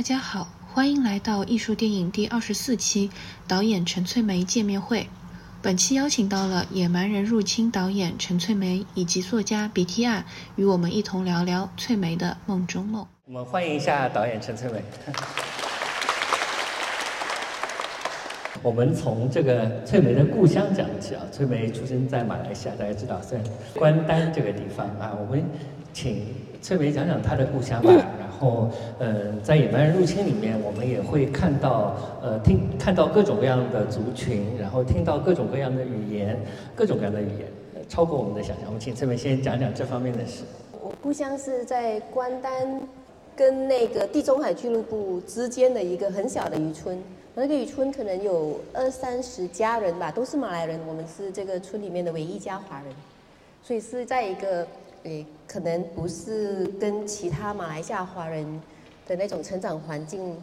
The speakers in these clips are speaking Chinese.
大家好，欢迎来到艺术电影第二十四期，导演陈翠梅见面会。本期邀请到了《野蛮人入侵》导演陈翠梅以及作家 BTR，与我们一同聊聊翠梅的梦中梦。我们欢迎一下导演陈翠梅。我们从这个翠梅的故乡讲起啊，翠梅出生在马来西亚，大家知道在关丹这个地方啊。我们请翠梅讲讲她的故乡吧。然后，呃，在《野蛮人入侵》里面，我们也会看到，呃，听看到各种各样的族群，然后听到各种各样的语言，各种各样的语言，超过我们的想象。我们请翠梅先讲讲这方面的事。我故乡是在关丹，跟那个地中海俱乐部之间的一个很小的渔村。那个渔村可能有二三十家人吧，都是马来人。我们是这个村里面的唯一一家华人，所以是在一个诶，可能不是跟其他马来西亚华人的那种成长环境，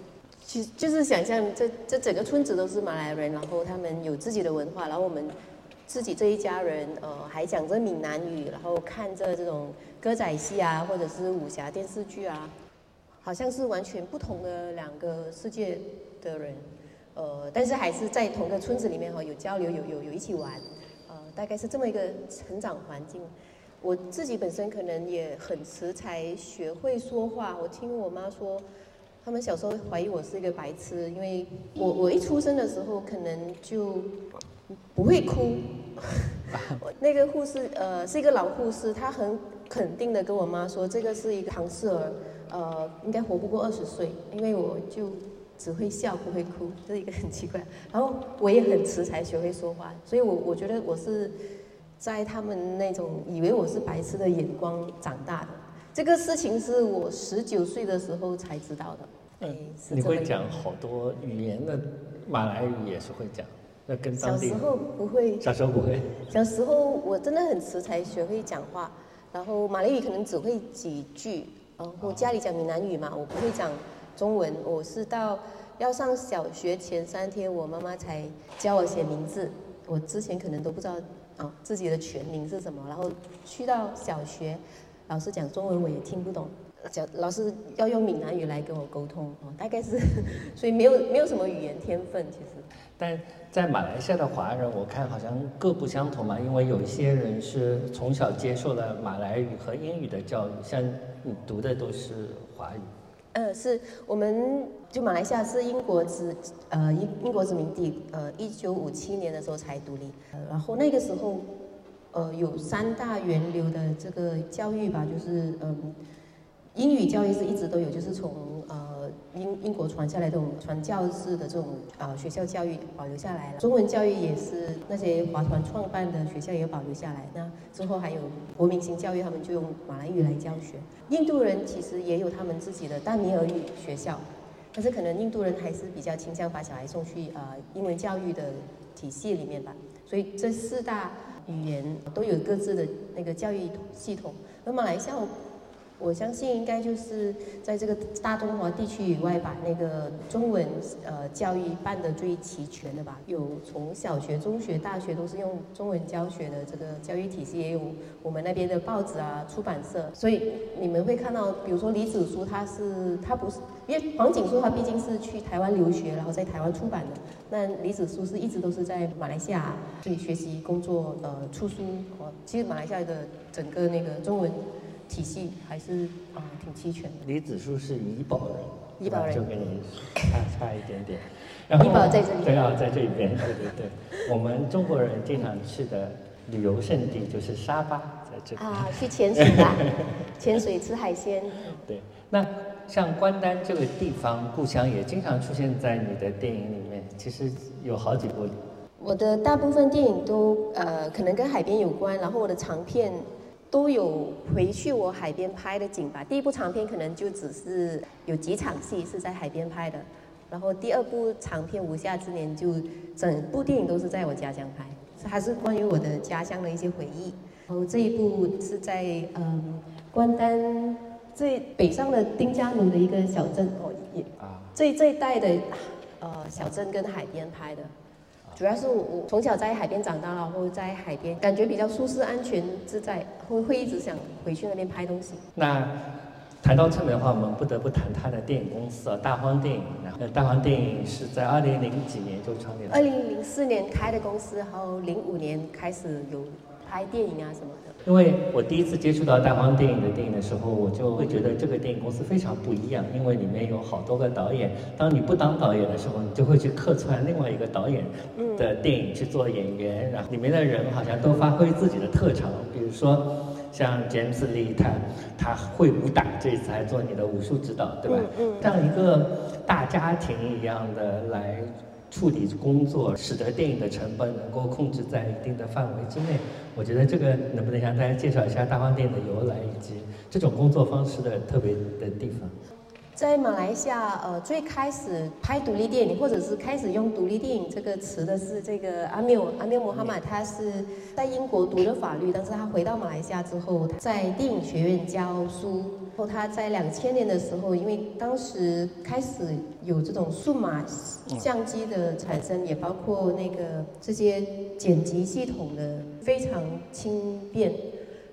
就就是想象这这整个村子都是马来人，然后他们有自己的文化，然后我们自己这一家人呃还讲着闽南语，然后看着这种歌仔戏啊，或者是武侠电视剧啊，好像是完全不同的两个世界的人。呃，但是还是在同个村子里面哈，有交流，有有有一起玩，呃，大概是这么一个成长环境。我自己本身可能也很迟才学会说话。我听我妈说，他们小时候怀疑我是一个白痴，因为我我一出生的时候可能就不会哭。那个护士呃是一个老护士，她很肯定的跟我妈说，这个是一个唐氏儿，呃，应该活不过二十岁，因为我就。只会笑不会哭，这是一个很奇怪。然后我也很迟才学会说话，所以我我觉得我是在他们那种以为我是白痴的眼光长大的。这个事情是我十九岁的时候才知道的。嗯，你会讲好多语言的，马来语也是会讲。那跟小时候不会，小时候不会。小时候我真的很迟才学会讲话，然后马来语可能只会几句。然后家里讲闽南语嘛，我不会讲。中文，我是到要上小学前三天，我妈妈才教我写名字。我之前可能都不知道啊自己的全名是什么。然后去到小学，老师讲中文我也听不懂，讲老师要用闽南语来跟我沟通哦，大概是，所以没有没有什么语言天分其实。但在马来西亚的华人，我看好像各不相同嘛，因为有一些人是从小接受了马来语和英语的教育，像你读的都是华语。呃，是我们就马来西亚是英国殖呃英英国殖民地，呃，一九五七年的时候才独立，呃，然后那个时候，呃，有三大源流的这个教育吧，就是嗯，英语教育是一直都有，就是从呃。英英国传下来这种传教士的这种啊学校教育保留下来了，中文教育也是那些华团创办的学校也保留下来。那之后还有国民型教育，他们就用马来语来教学。印度人其实也有他们自己的丹尼尔语学校，但是可能印度人还是比较倾向把小孩送去啊英文教育的体系里面吧。所以这四大语言都有各自的那个教育系统。而马来西亚。我相信应该就是在这个大中华地区以外，把那个中文呃教育办得最齐全的吧。有从小学、中学、大学都是用中文教学的这个教育体系，也有我们那边的报纸啊、出版社。所以你们会看到，比如说李子书，他是他不是因为黄景书他毕竟是去台湾留学，然后在台湾出版的。那李子书是一直都是在马来西亚这里学习工作呃出书。哦，其实马来西亚的整个那个中文。体系还是啊挺齐全的。李子书是怡保人，怡保人就跟你差差一点点。然后怡保在这里，对啊，在这边，对对对。我们中国人经常去的旅游胜地就是沙巴，在这边。啊，去潜水吧，潜水吃海鲜。对，那像关丹这个地方，故乡也经常出现在你的电影里面。其实有好几部。我的大部分电影都呃可能跟海边有关，然后我的长片。都有回去我海边拍的景吧。第一部长片可能就只是有几场戏是在海边拍的，然后第二部长片《无夏之年》就整部电影都是在我家乡拍，还是关于我的家乡的一些回忆。然后这一部是在嗯关丹最北上的丁加奴的一个小镇哦，也啊最这一带的呃小镇跟海边拍的。主要是我我从小在海边长大，然后在海边感觉比较舒适、安全、自在，会会一直想回去那边拍东西。那谈到翠梅的话，我们不得不谈他的电影公司啊，大荒电影。然后，大荒电影是在二零零几年就创立了。二零零四年开的公司，然后零五年开始有拍电影啊什么的。因为我第一次接触到大荒电影的电影的时候，我就会觉得这个电影公司非常不一样，因为里面有好多个导演。当你不当导演的时候，你就会去客串另外一个导演的电影去做演员，然后里面的人好像都发挥自己的特长，比如说像 James Lee，他他会武打，这次还做你的武术指导，对吧？这样一个大家庭一样的来。处理工作，使得电影的成本能够控制在一定的范围之内。我觉得这个能不能向大家介绍一下大方电影的由来，以及这种工作方式的特别的地方？在马来西亚，呃，最开始拍独立电影，或者是开始用独立电影这个词的是这个阿缪阿缪穆哈马，他是在英国读了法律，但是他回到马来西亚之后，在电影学院教书。然后他在两千年的时候，因为当时开始有这种数码相机的产生，也包括那个这些剪辑系统的非常轻便。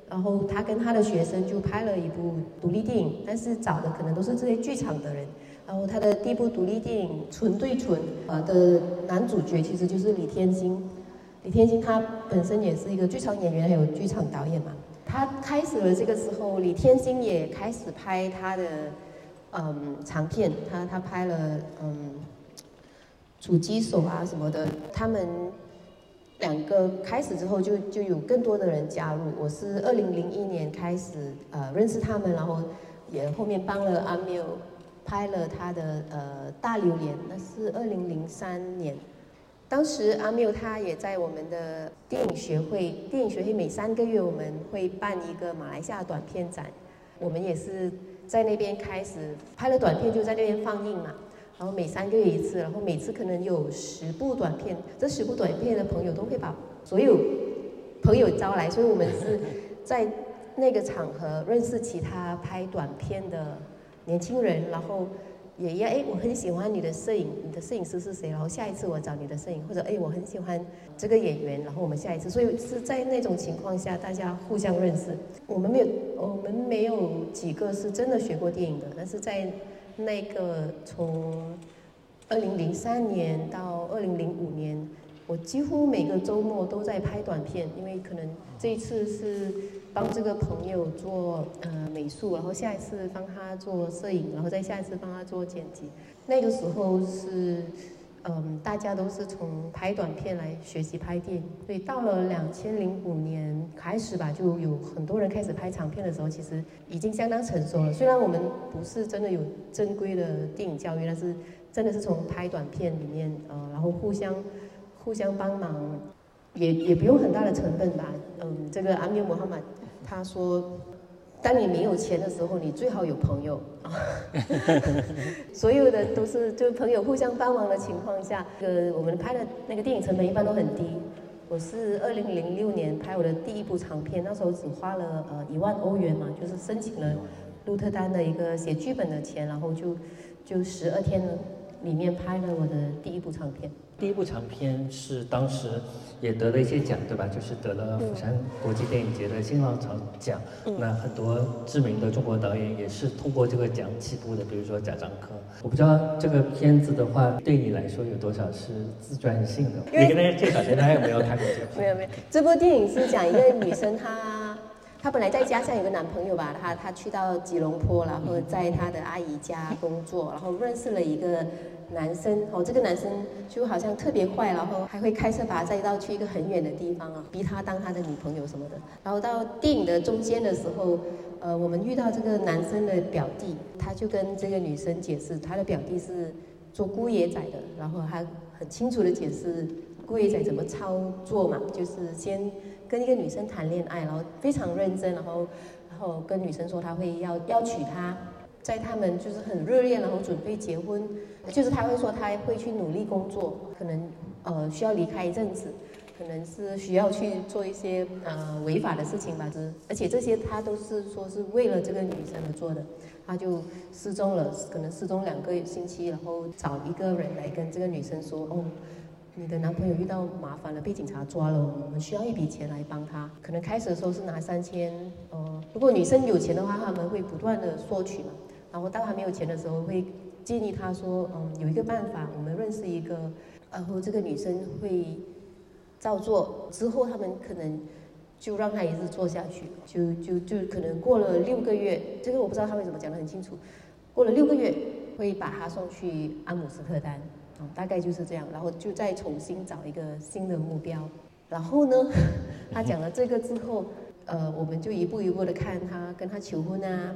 然后他跟他的学生就拍了一部独立电影，但是找的可能都是这些剧场的人。然后他的第一部独立电影《纯对纯》呃的男主角其实就是李天星。李天星他本身也是一个剧场演员，还有剧场导演嘛。他开始了这个时候，李天星也开始拍他的嗯长片。他他拍了嗯主机手啊什么的。他们。两个开始之后，就就有更多的人加入。我是二零零一年开始呃认识他们，然后也后面帮了阿缪拍了他的呃大榴莲，那是二零零三年。当时阿缪他也在我们的电影学会，电影学会每三个月我们会办一个马来西亚短片展，我们也是在那边开始拍了短片，就在那边放映嘛。然后每三个月一次，然后每次可能有十部短片，这十部短片的朋友都会把所有朋友招来，所以我们是在那个场合认识其他拍短片的年轻人，然后也一样哎，我很喜欢你的摄影，你的摄影师是谁？然后下一次我找你的摄影，或者哎，我很喜欢这个演员，然后我们下一次，所以是在那种情况下大家互相认识。我们没有，我们没有几个是真的学过电影的，但是在。那个从二零零三年到二零零五年，我几乎每个周末都在拍短片，因为可能这一次是帮这个朋友做呃美术，然后下一次帮他做摄影，然后再下一次帮他做剪辑。那个时候是。嗯，大家都是从拍短片来学习拍电影，所以到了两千零五年开始吧，就有很多人开始拍长片的时候，其实已经相当成熟了。虽然我们不是真的有正规的电影教育，但是真的是从拍短片里面，呃，然后互相互相帮忙，也也不用很大的成本吧。嗯，这个阿米姆哈马他说。当你没有钱的时候，你最好有朋友啊。所有的都是就朋友互相帮忙的情况下，呃，我们拍的那个电影成本一般都很低。我是二零零六年拍我的第一部长片，那时候只花了呃一万欧元嘛，就是申请了鹿特丹的一个写剧本的钱，然后就就十二天了里面拍了我的第一部长片。第一部长片是当时也得了一些奖，对吧？就是得了釜山国际电影节的新浪潮奖。那很多知名的中国导演也是通过这个奖起步的，比如说贾樟柯。我不知道这个片子的话，对你来说有多少是自传性的？你跟大家介绍一下，大家有没有看过这部？没有没有，这部电影是讲一个女生，她她本来在家乡有个男朋友吧，她她去到吉隆坡，然后在她的阿姨家工作，然后认识了一个。男生哦，这个男生就好像特别坏，然后还会开车把他载到去一个很远的地方啊，逼他当他的女朋友什么的。然后到电影的中间的时候，呃，我们遇到这个男生的表弟，他就跟这个女生解释，他的表弟是做姑爷仔的，然后他很清楚的解释姑爷仔怎么操作嘛，就是先跟一个女生谈恋爱，然后非常认真，然后然后跟女生说他会要要娶她。在他们就是很热恋，然后准备结婚，就是他会说他会去努力工作，可能呃需要离开一阵子，可能是需要去做一些呃违法的事情吧，是而且这些他都是说是为了这个女生而做的，他就失踪了，可能失踪两个星期，然后找一个人来跟这个女生说，哦，你的男朋友遇到麻烦了，被警察抓了，我们需要一笔钱来帮他。可能开始的时候是拿三千，呃，如果女生有钱的话，他们会不断的索取嘛。然后当他没有钱的时候，会建议他说，嗯，有一个办法，我们认识一个，然后这个女生会照做，之后他们可能就让他一直做下去，就就就可能过了六个月，这个我不知道他为什么讲得很清楚，过了六个月会把他送去阿姆斯特丹。大概就是这样，然后就再重新找一个新的目标。然后呢，他讲了这个之后，呃，我们就一步一步的看他跟他求婚啊，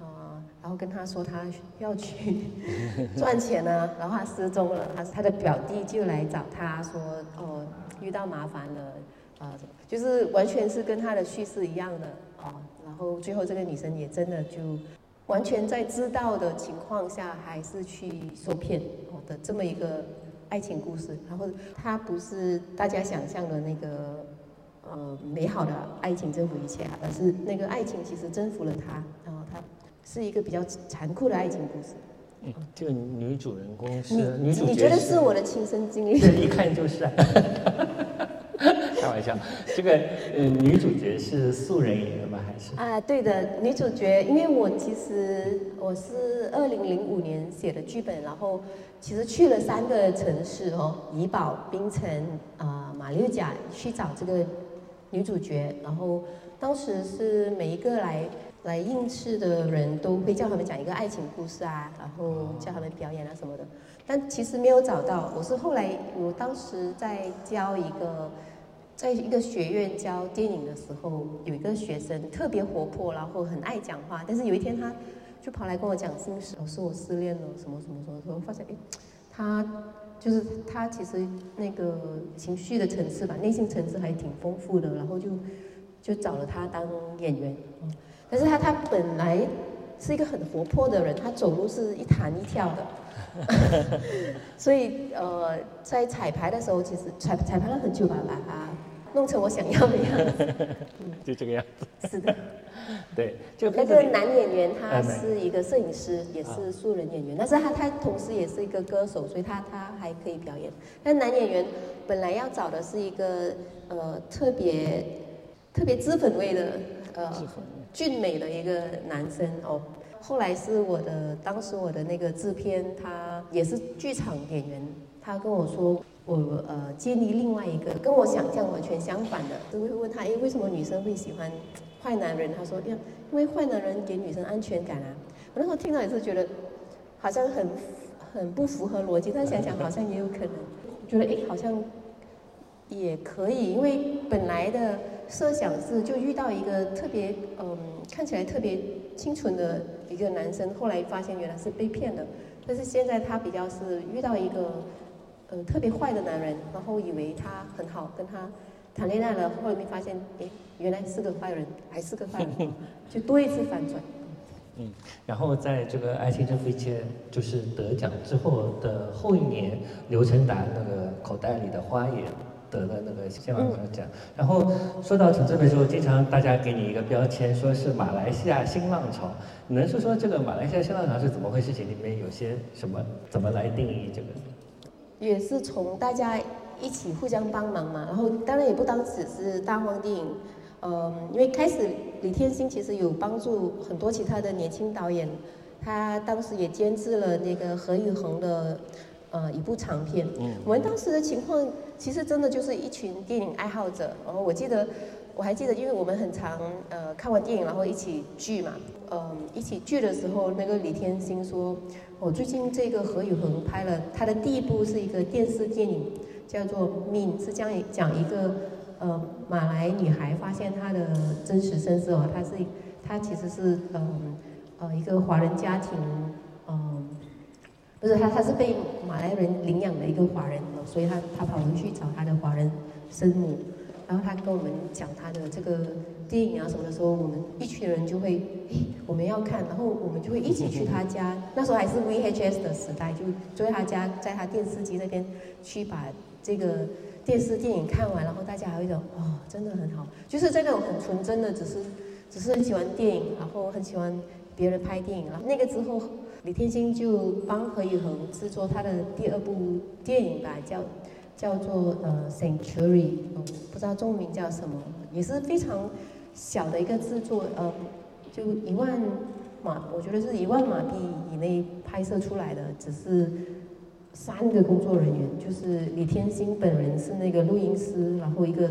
啊，然后跟他说他要去 赚钱啊，然后他失踪了，他他的表弟就来找他说，哦，遇到麻烦了，啊，就是完全是跟他的叙事一样的啊。然后最后这个女生也真的就。完全在知道的情况下，还是去受骗的这么一个爱情故事。然后它不是大家想象的那个呃美好的爱情征服一切，而是那个爱情其实征服了他。然后它是一个比较残酷的爱情故事。嗯，这个女主人公是女主角，你觉得是我的亲身经历？一看就是。这个呃女主角是素人演员吗？还是啊，对的，女主角，因为我其实我是二零零五年写的剧本，然后其实去了三个城市哦，怡保、槟城啊、马六甲去找这个女主角，然后当时是每一个来来应试的人都会叫他们讲一个爱情故事啊，然后叫他们表演啊什么的，但其实没有找到，我是后来我当时在教一个。在一个学院教电影的时候，有一个学生特别活泼，然后很爱讲话。但是有一天，他就跑来跟我讲心事，老师，我失恋了，什么什么什么。我发现，哎，他就是他其实那个情绪的层次吧，内心层次还挺丰富的。然后就就找了他当演员。但是他他本来是一个很活泼的人，他走路是一弹一跳的。所以呃，在彩排的时候，其实彩彩排了很久吧，把它弄成我想要的样子。就这个样子。是的。对，就那个男演员他是一个摄影师，也是素人演员，但是他他同时也是一个歌手，所以他他还可以表演。但男演员本来要找的是一个呃特别特别脂粉味的呃俊美的一个男生哦。后来是我的，当时我的那个制片，他也是剧场演员，他跟我说，我呃建立另外一个跟我想象完全相反的，就会问他，哎，为什么女生会喜欢坏男人？他说，呀，因为坏男人给女生安全感啊。我那时候听到也是觉得，好像很很不符合逻辑，但想想好像也有可能，觉得哎，好像也可以，因为本来的设想是就遇到一个特别嗯，看起来特别清纯的。一个男生后来发现原来是被骗的，但是现在他比较是遇到一个呃特别坏的男人，然后以为他很好，跟他谈恋爱了，后面发现哎原来是个坏人，还是个坏人，就多一次反转。嗯，然后在这个《爱情征服一切》就是得奖之后的后一年，刘成达那个口袋里的花也。得了那个新浪潮奖，然后说到陈志的时候，经常大家给你一个标签，说是马来西亚新浪潮。你能说说这个马来西亚新浪潮是怎么回事？情里面有些什么？怎么来定义这个？也是从大家一起互相帮忙嘛。然后当然也不单只是大荒电影，嗯，因为开始李天星其实有帮助很多其他的年轻导演，他当时也监制了那个何宇恒的。呃，一部长片。嗯，我们当时的情况其实真的就是一群电影爱好者。然后我记得，我还记得，因为我们很常呃看完电影，然后一起聚嘛。嗯，一起聚的时候，那个李天星说，我最近这个何宇恒拍了他的第一部是一个电视电影，叫做《命》，是讲讲一个呃马来女孩发现她的真实身世哦，她是她其实是嗯呃一个华人家庭。不是他，他是被马来人领养的一个华人，所以他他跑回去找他的华人生母，然后他跟我们讲他的这个电影啊什么的时候，我们一群人就会，我们要看，然后我们就会一起去他家，那时候还是 VHS 的时代，就追他家，在他电视机那边去把这个电视电影看完，然后大家还会讲，哦，真的很好，就是这种很纯真的，只是只是很喜欢电影，然后很喜欢别人拍电影，然后那个之后。李天星就帮何以恒制作他的第二部电影吧，叫叫做呃 Century，不知道中文名叫什么，也是非常小的一个制作，呃，就一万马，我觉得是一万马币以内拍摄出来的，只是三个工作人员，就是李天星本人是那个录音师，然后一个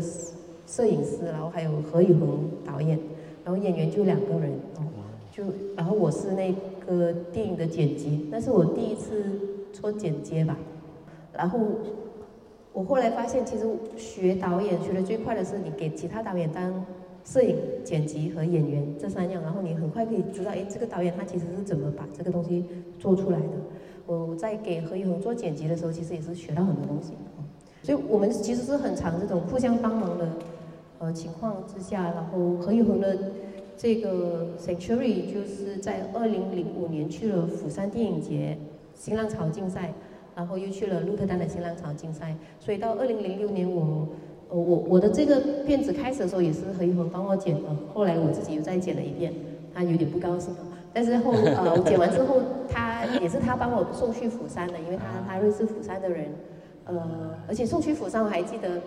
摄影师，然后还有何以恒导演，然后演员就两个人，哦，就然后我是那个电影的剪辑，那是我第一次做剪接吧，然后。我后来发现，其实学导演学的最快的是你给其他导演当摄影、剪辑和演员这三样，然后你很快可以知道，哎，这个导演他其实是怎么把这个东西做出来的。我在给何以恒做剪辑的时候，其实也是学到很多东西。所以我们其实是很常这种互相帮忙的呃情况之下，然后何以恒的这个 Sanctuary 就是在二零零五年去了釜山电影节新浪潮竞赛。然后又去了鹿特丹的新浪潮竞赛，所以到二零零六年，我，呃，我我的这个片子开始的时候也是何一恒帮我剪的，后来我自己又再剪了一遍，他有点不高兴，但是后呃我剪完之后，他也是他帮我送去釜山的，因为他他认识釜山的人，呃，而且送去釜山我还记得，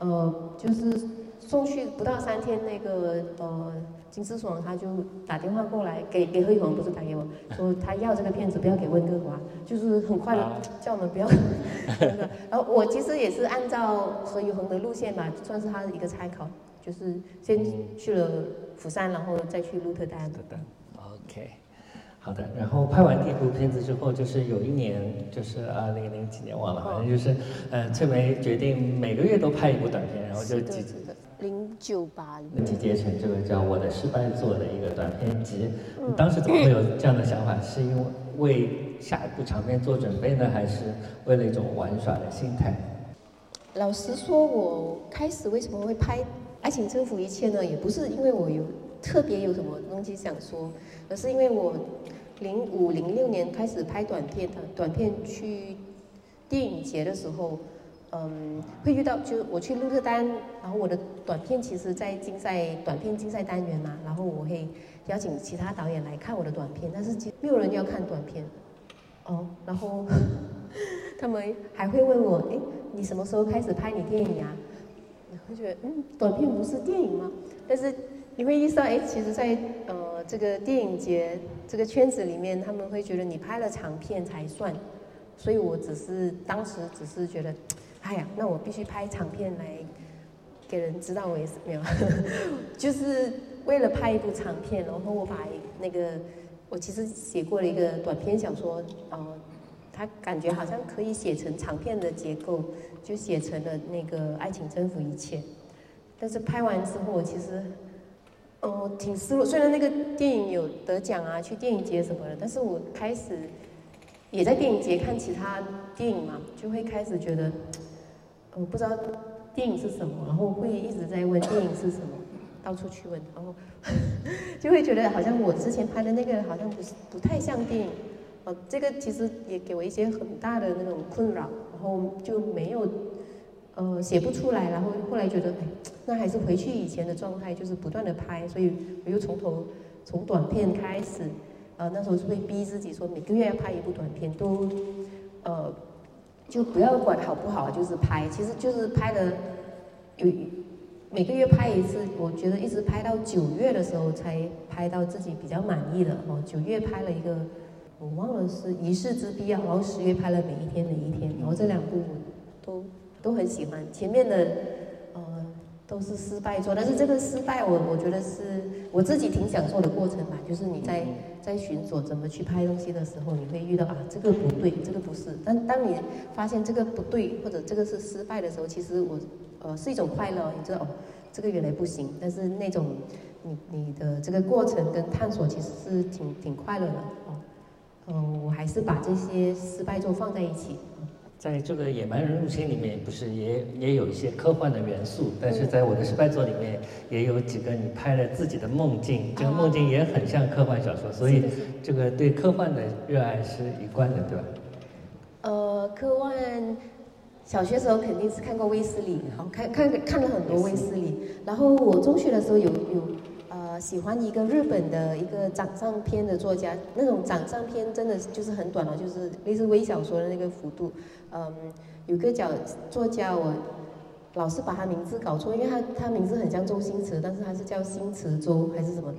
呃，就是送去不到三天，那个呃。金丝爽他就打电话过来给给何宇恒，不是打给我，说他要这个片子不要给温哥华，就是很快的 叫我们不要。然后我其实也是按照何宇恒的路线吧，算是他的一个参考，就是先去了釜山，然后再去鹿特丹。鹿特丹，OK。好的，然后拍完第一部片子之后，就是有一年，就是二零零几年忘了，反正就是，呃，翠梅决定每个月都拍一部短片，然后就集零九八集结成这个叫《我的失败作》的一个短片集。你当时怎么会有这样的想法？是因为为下一部长片做准备呢，还是为了一种玩耍的心态？老实说，我开始为什么会拍《爱情征服一切》呢？也不是因为我有特别有什么东西想说，而是因为我零五零六年开始拍短片的，短片去电影节的时候。嗯，会遇到，就我去鹿特丹，然后我的短片其实，在竞赛短片竞赛单元嘛，然后我会邀请其他导演来看我的短片，但是其没有人要看短片，哦，然后 他们还会问我，哎，你什么时候开始拍你电影啊？会觉得，嗯，短片不是电影吗？但是你会意识到，哎，其实，在呃这个电影节这个圈子里面，他们会觉得你拍了长片才算，所以我只是当时只是觉得。哎呀，那我必须拍长片来给人知道我也是没有，就是为了拍一部长片，然后我把那个我其实写过了一个短篇小说，呃，他感觉好像可以写成长片的结构，就写成了那个《爱情征服一切》。但是拍完之后，其实哦挺失落。虽然那个电影有得奖啊，去电影节什么的，但是我开始也在电影节看其他电影嘛，就会开始觉得。我不知道电影是什么，然后会一直在问电影是什么，到处去问，然后 就会觉得好像我之前拍的那个好像不是不太像电影，哦，这个其实也给我一些很大的那种困扰，然后就没有呃写不出来，然后后来觉得哎，那还是回去以前的状态，就是不断的拍，所以我又从头从短片开始，呃那时候是会逼自己说每个月要拍一部短片，都呃。就不要管好不好，就是拍，其实就是拍的，有每个月拍一次，我觉得一直拍到九月的时候才拍到自己比较满意的哦。九月拍了一个，我忘了是一世之必要，然后十月拍了每一天每一天，然后这两部都都很喜欢，前面的呃。都是失败做，但是这个失败，我我觉得是我自己挺享受的过程吧。就是你在在寻索怎么去拍东西的时候，你会遇到啊，这个不对，这个不是。但当你发现这个不对，或者这个是失败的时候，其实我呃是一种快乐，你知道哦，这个原来不行。但是那种你你的这个过程跟探索，其实是挺挺快乐的哦。嗯，我还是把这些失败作放在一起。在这个《野蛮人入侵》里面，不是也也有一些科幻的元素，但是在我的失败作里面，也有几个你拍了自己的梦境，这个梦境也很像科幻小说，所以这个对科幻的热爱是一贯的，对吧？呃，科幻小学时候肯定是看过威斯理，好看看看了很多威斯理，然后我中学的时候有有。喜欢一个日本的一个掌上篇的作家，那种掌上篇真的就是很短了，就是类似微小说的那个幅度。嗯，有个叫作家，我老是把他名字搞错，因为他他名字很像周星驰，但是他是叫星驰周还是什么？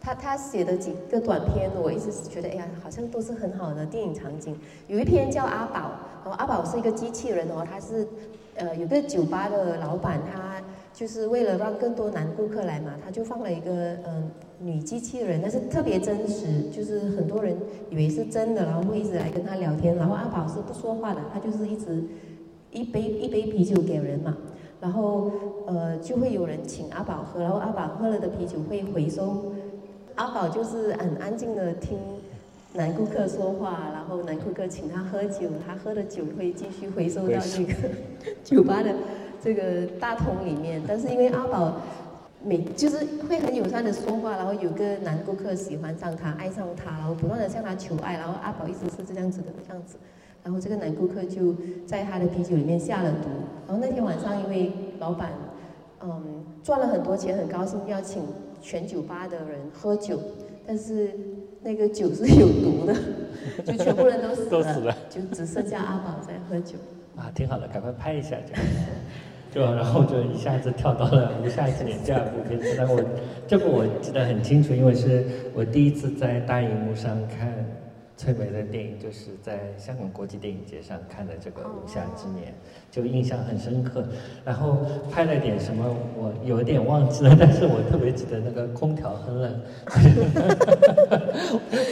他他写的几个短片，我一直觉得，哎呀，好像都是很好的电影场景。有一篇叫阿宝，然后，阿宝是一个机器人哦，他是，呃，有个酒吧的老板，他就是为了让更多男顾客来嘛，他就放了一个嗯女机器人，但是特别真实，就是很多人以为是真的，然后会一直来跟他聊天。然后阿宝是不说话的，他就是一直一杯一杯啤酒给人嘛，然后呃就会有人请阿宝喝，然后阿宝喝了的啤酒会回收。阿宝就是很安静的听男顾客说话，然后男顾客请他喝酒，他喝的酒会继续回收到那个酒吧的这个大桶里面。但是因为阿宝每就是会很友善的说话，然后有个男顾客喜欢上他，爱上他，然后不断的向他求爱，然后阿宝一直是这样子的样子。然后这个男顾客就在他的啤酒里面下了毒。然后那天晚上，因为老板嗯赚了很多钱，很高兴要请。全酒吧的人喝酒，但是那个酒是有毒的，就全部人都死了，就只剩下阿宝在喝酒。啊，挺好的，赶快拍一下 就，就然后就一下子跳到了《无下之年》这部片子。但我这部我记得很清楚，因为是我第一次在大荧幕上看。翠梅的电影就是在香港国际电影节上看的这个《无暇之年》，就印象很深刻。然后拍了点什么，我有点忘记了，但是我特别记得那个空调很冷。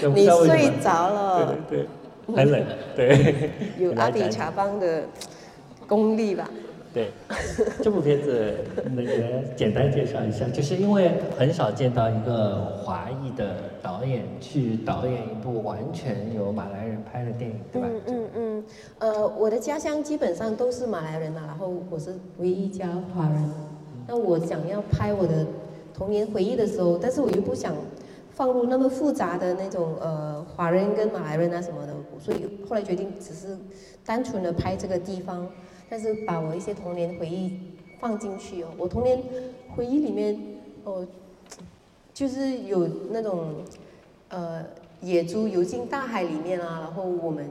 你睡着了。对对对，很冷。对。有阿比查邦的功力吧？对，这部片子那个简单介绍一下，就是因为很少见到一个华裔的导演去导演一部完全由马来人拍的电影，对吧？嗯嗯嗯。呃，我的家乡基本上都是马来人嘛，然后我是唯一一家华人。那我想要拍我的童年回忆的时候，但是我又不想放入那么复杂的那种呃华人跟马来人啊什么的，所以后来决定只是单纯的拍这个地方。但是把我一些童年回忆放进去哦，我童年回忆里面哦，就是有那种呃野猪游进大海里面啊，然后我们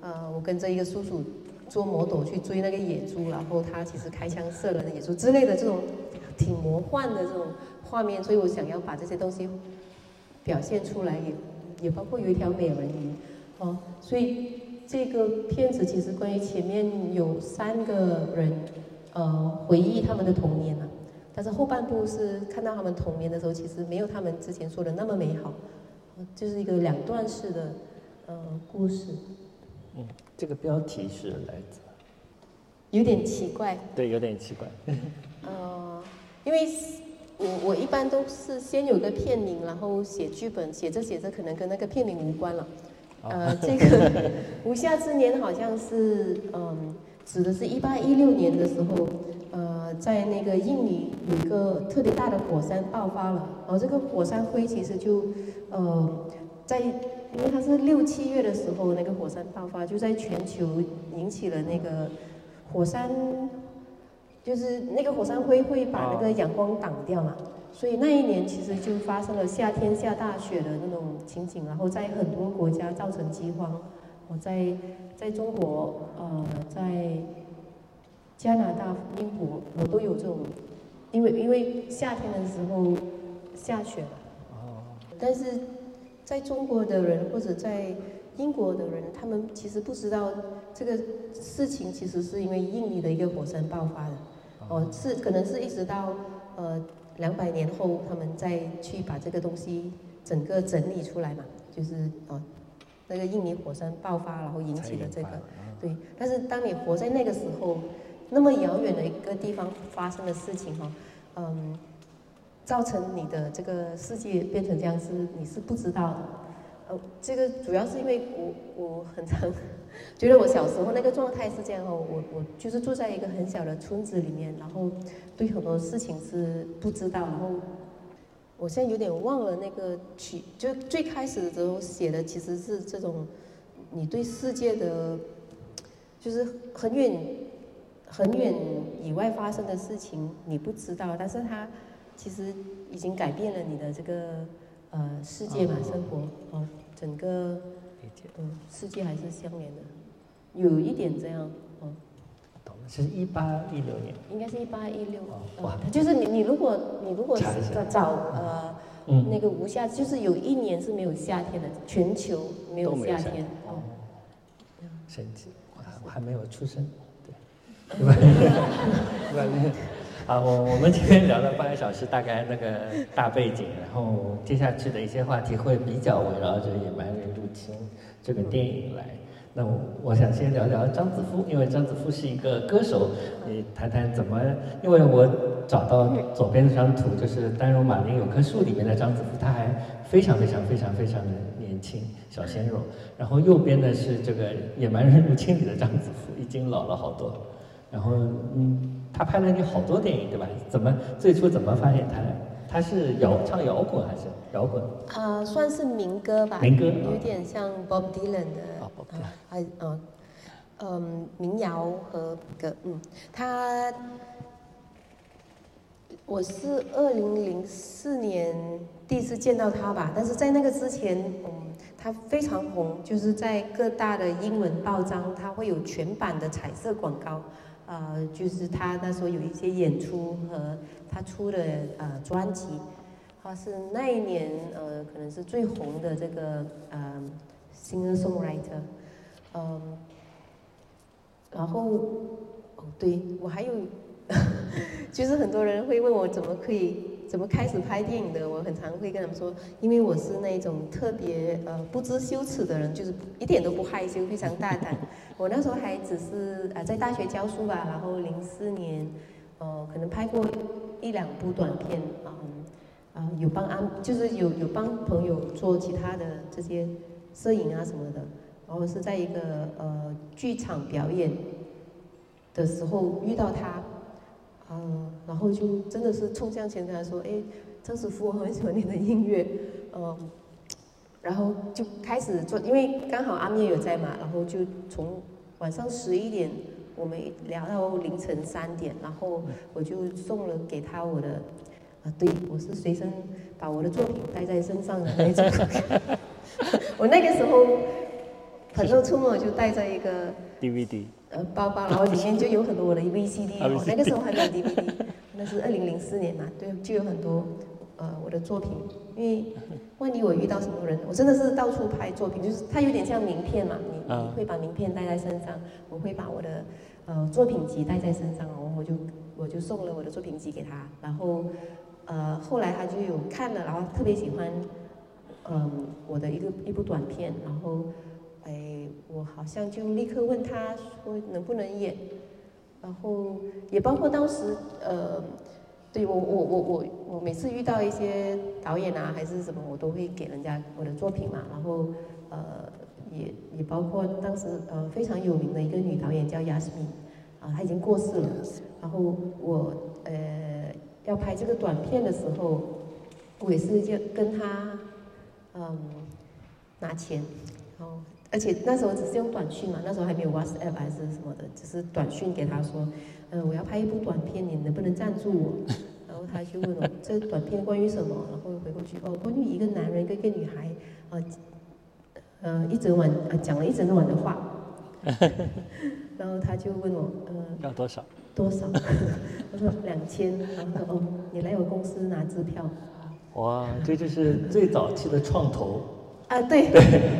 呃我跟着一个叔叔捉魔斗去追那个野猪，然后他其实开枪射了那野猪之类的这种挺魔幻的这种画面，所以我想要把这些东西表现出来，也也包括有一条美人鱼哦，所以。这个片子其实关于前面有三个人，呃，回忆他们的童年啊，但是后半部是看到他们童年的时候，其实没有他们之前说的那么美好，就是一个两段式的，呃，故事。嗯，这个标题是来自，有点奇怪。对，有点奇怪。呃，因为我我一般都是先有个片名，然后写剧本，写着写着可能跟那个片名无关了。呃，这个无夏之年好像是，嗯，指的是一八一六年的时候，呃，在那个印尼有一个特别大的火山爆发了，然后这个火山灰其实就，呃，在因为它是六七月的时候那个火山爆发，就在全球引起了那个火山，就是那个火山灰会把那个阳光挡掉嘛。所以那一年其实就发生了夏天下大雪的那种情景，然后在很多国家造成饥荒。我在在中国，呃，在加拿大、英国，我都有这种，因为因为夏天的时候下雪。哦。但是在中国的人或者在英国的人，他们其实不知道这个事情，其实是因为印尼的一个火山爆发的。哦。是可能是一直到呃。两百年后，他们再去把这个东西整个整理出来嘛，就是哦，那个印尼火山爆发，然后引起的这个，对。但是当你活在那个时候，那么遥远的一个地方发生的事情哈，嗯，造成你的这个世界变成这样子，你是不知道的。呃，这个主要是因为我我很常觉得我小时候那个状态是这样哦，我我就是住在一个很小的村子里面，然后对很多事情是不知道，然后我现在有点忘了那个曲，就最开始的时候写的其实是这种你对世界的，就是很远很远以外发生的事情你不知道，但是它其实已经改变了你的这个呃世界嘛，生活哦，整个嗯世界还是相连的，有一点这样哦。懂了，是一八一六年，应该是一八一六。哇，就是你你如果你如果找找呃那个无夏，就是有一年是没有夏天的，全球没有夏天哦。神奇，我我还没有出生，对，对吧？啊，我我们今天聊了半个小时，大概那个大背景，然后接下去的一些话题会比较围绕着《野蛮人请》这个电影来。那我我想先聊聊张子夫，因为张子夫是一个歌手，你谈谈怎么？因为我找到左边这张图，就是《丹绒马林有棵树》里面的张子夫，他还非常非常非常非常的年轻，小鲜肉。然后右边呢是这个《野蛮人入侵》里的张子夫，已经老了好多。然后嗯。他拍了你好多电影，对吧？怎么最初怎么发现他？他是摇唱摇滚还是摇滚？啊，算是民歌吧。民歌，有点像 Bob Dylan 的，还嗯嗯民谣和歌。嗯，他我是二零零四年第一次见到他吧，但是在那个之前，嗯，他非常红，就是在各大的英文报章，他会有全版的彩色广告。呃，就是他那时候有一些演出和他出的呃专辑，他是那一年呃可能是最红的这个呃 singer songwriter，嗯，然后哦对我还有，就是很多人会问我怎么可以。怎么开始拍电影的？我很常会跟他们说，因为我是那种特别呃不知羞耻的人，就是一点都不害羞，非常大胆。我那时候还只是啊在大学教书吧，然后零四年，呃可能拍过一两部短片，嗯啊有帮安就是有有帮朋友做其他的这些摄影啊什么的，然后是在一个呃剧场表演的时候遇到他。嗯，然后就真的是冲向前台说：“哎，张师傅，我很喜欢你的音乐。”嗯，然后就开始做，因为刚好阿灭有在嘛，然后就从晚上十一点我们聊到凌晨三点，然后我就送了给他我的啊，对我是随身把我的作品带在身上的那种。我那个时候很多出门就带着一个 DVD。呃，包包，然后里面就有很多我的 VCD，哦，那个时候还没有 DVD，那是二零零四年嘛，对，就有很多呃我的作品，因为万一我遇到什么人，我真的是到处拍作品，就是它有点像名片嘛，你你会把名片带在身上，我会把我的呃作品集带在身上，然后我就我就送了我的作品集给他，然后呃后来他就有看了，然后特别喜欢嗯我的一个一部短片，然后。哎，我好像就立刻问他说能不能演，然后也包括当时呃，对我我我我我每次遇到一些导演啊还是什么，我都会给人家我的作品嘛，然后呃也也包括当时呃非常有名的一个女导演叫亚斯米，啊她已经过世了，然后我呃要拍这个短片的时候，我也是就跟她嗯拿钱，然后。而且那时候只是用短讯嘛，那时候还没有 WhatsApp 还是什么的，只是短讯给他说，嗯，我要拍一部短片，你能不能赞助我？然后他就问我，这短片关于什么？然后回过去，哦，关于一个男人跟一个女孩，呃，呃，一整晚，呃，讲了一整晚的话。然后他就问我，呃，要多少？多少？我说两千。然后说，哦，你来我公司拿支票。哇，这就是最早期的创投。啊，对，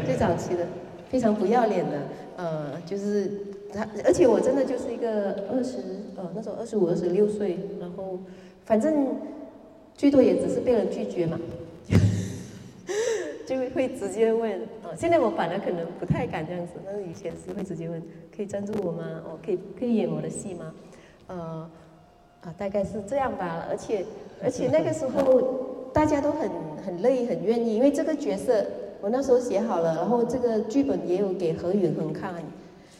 最早期的。非常不要脸的，呃，就是他，而且我真的就是一个二十，呃，那时候二十五、二十六岁，然后反正最多也只是被人拒绝嘛，就会直接问，呃，现在我反而可能不太敢这样子，但是以前是会直接问，可以赞助我吗？哦，可以可以演我的戏吗？呃，啊，大概是这样吧，而且而且那个时候大家都很很乐意、很愿意，因为这个角色。我那时候写好了，然后这个剧本也有给何允恒看，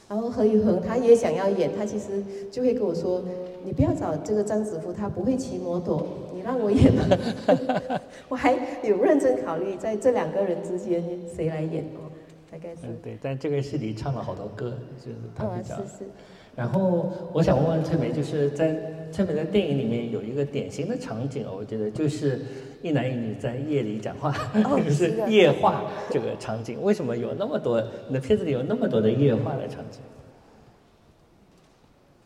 然后何允恒他也想要演，他其实就会跟我说：“你不要找这个张子夫，他不会骑摩托，你让我演吧。”我还有认真考虑在这两个人之间谁来演哦，大概是。嗯，对，但这个戏里唱了好多歌，就是他比较。是是。然后我想问问翠梅，就是在翠梅的电影里面有一个典型的场景我觉得就是一男一女在夜里讲话，就是夜话这个场景。为什么有那么多？你的片子里有那么多的夜话的场景？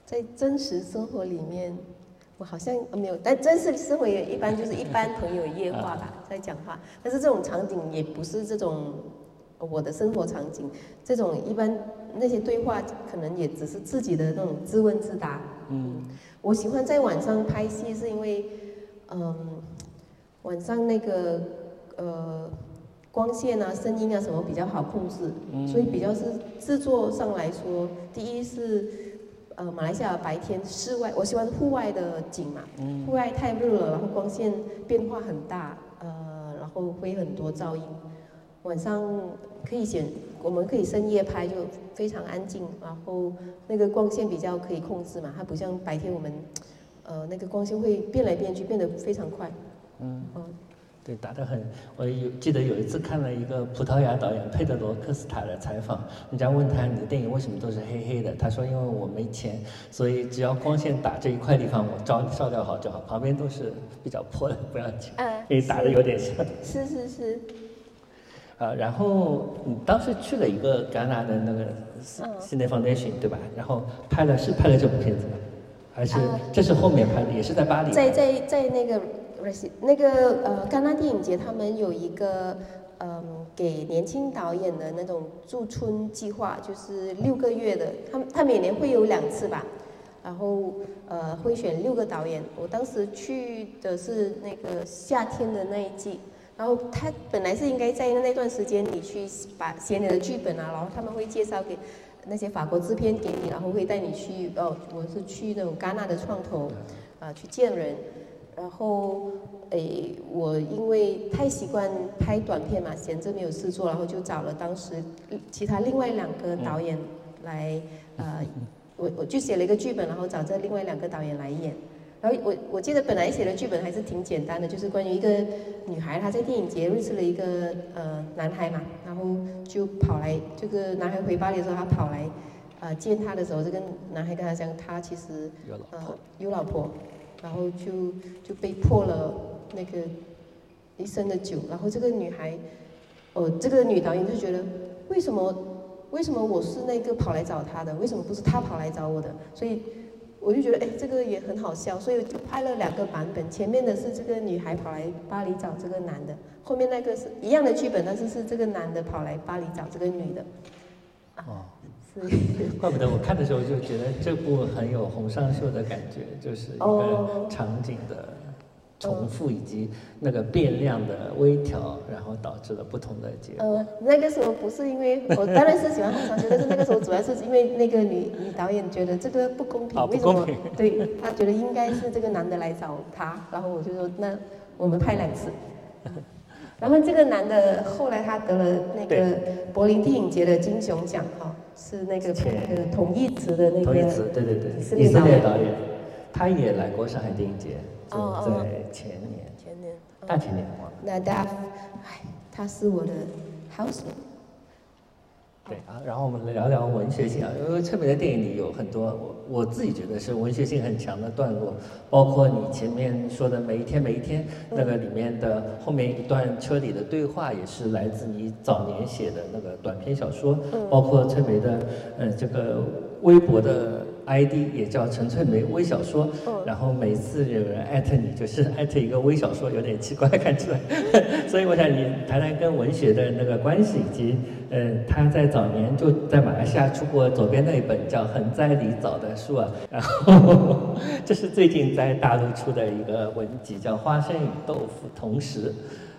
在真实生活里面，我好像没有，但真实生活也一般就是一般朋友夜话吧，在讲话。但是这种场景也不是这种。我的生活场景，这种一般那些对话可能也只是自己的那种自问自答。嗯，我喜欢在晚上拍戏，是因为，嗯，晚上那个呃光线啊、声音啊什么比较好控制，所以比较是制作上来说，第一是呃马来西亚白天室外，我喜欢户外的景嘛，户外太热了，然后光线变化很大，呃，然后会很多噪音。晚上可以选，我们可以深夜拍，就非常安静，然后那个光线比较可以控制嘛，它不像白天我们，呃，那个光线会变来变去，变得非常快。嗯，嗯对，打得很。我有记得有一次看了一个葡萄牙导演佩德罗科斯塔的采访，人家问他你的电影为什么都是黑黑的，他说因为我没钱，所以只要光线打这一块地方，我照照掉好就好，旁边都是比较破的，不要紧。嗯，你打的有点像。是是是。呃，然后你当时去了一个戛纳的那个 Cine Foundation 对吧？然后拍了是拍了这部片子吗？还是这是后面拍的？也是在巴黎。在在在那个那个呃戛纳电影节，他们有一个嗯给年轻导演的那种驻村计划，就是六个月的。他他每年会有两次吧，然后呃会选六个导演。我当时去的是那个夏天的那一季。然后他本来是应该在那段时间，你去把写你的剧本啊，然后他们会介绍给那些法国制片给你，然后会带你去哦，我是去那种戛纳的创投，啊，去见人。然后诶，我因为太习惯拍短片嘛，闲着没有事做，然后就找了当时其他另外两个导演来，呃，我我就写了一个剧本，然后找这另外两个导演来演。然后我我记得本来写的剧本还是挺简单的，就是关于一个女孩，她在电影节认识了一个呃男孩嘛，然后就跑来这个男孩回巴黎的时候，他跑来呃见他的时候，这个男孩跟他讲，他其实呃有老婆，然后就就被迫了那个一身的酒，然后这个女孩，哦这个女导演就觉得为什么为什么我是那个跑来找他的，为什么不是他跑来找我的，所以。我就觉得，哎，这个也很好笑，所以就拍了两个版本。前面的是这个女孩跑来巴黎找这个男的，后面那个是一样的剧本，但是是这个男的跑来巴黎找这个女的。哦，是，怪不得我看的时候就觉得这部很有洪尚秀的感觉，就是一个场景的。重复以及那个变量的微调，然后导致了不同的结果。呃，那个时候不是因为我当然是喜欢洪尚秀，但是那个时候主要是因为那个女女导演觉得这个不公平，为什么？对，她觉得应该是这个男的来找她，然后我就说那我们拍两次。然后这个男的后来他得了那个柏林电影节的金熊奖，哈，是那个那个同义词的那个。同义词，对对对，以色列导演，他也来过上海电影节。哦在前年，前年，大前年那大，哎，他是我的 housemate。对啊，然后我们聊聊文学性啊，因为翠美的电影里有很多我我自己觉得是文学性很强的段落，包括你前面说的每一天每一天那个里面的后面一段车里的对话，也是来自你早年写的那个短篇小说，包括翠美的嗯这个微博的。ID 也叫陈翠梅微小说，然后每次有人艾特你，就是 艾特一个微小说，有点奇怪，看起来。所以我想你谈谈跟文学的那个关系，以及，呃，他在早年就在马来西亚出过左边那一本叫《横在里早》的书啊，然后 这是最近在大陆出的一个文集，叫《花生与豆腐同时》。